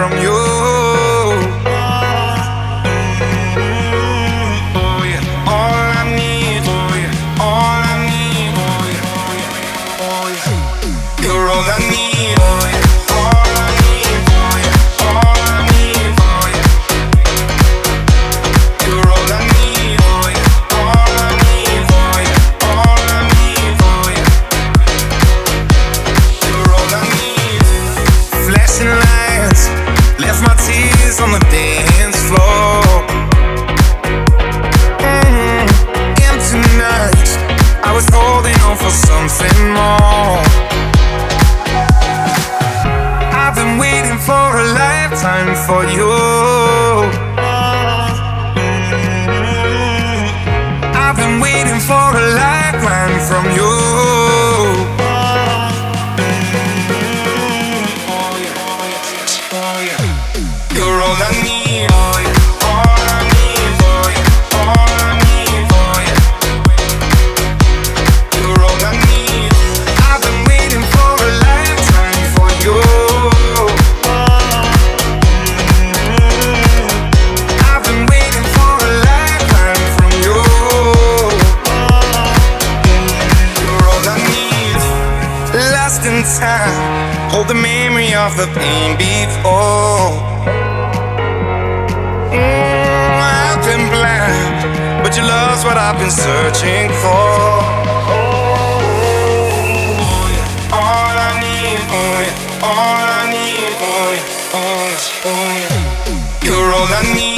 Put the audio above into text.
from you. Something more. I've been waiting for a lifetime for you. I've been waiting for a lifeline from you. You're all I need. Lost in time, hold the memory of the pain before. Mm, I've been blind, but your love's what I've been searching for. Oh. All I need, oh all I need, yeah, oh yeah. You're all I need.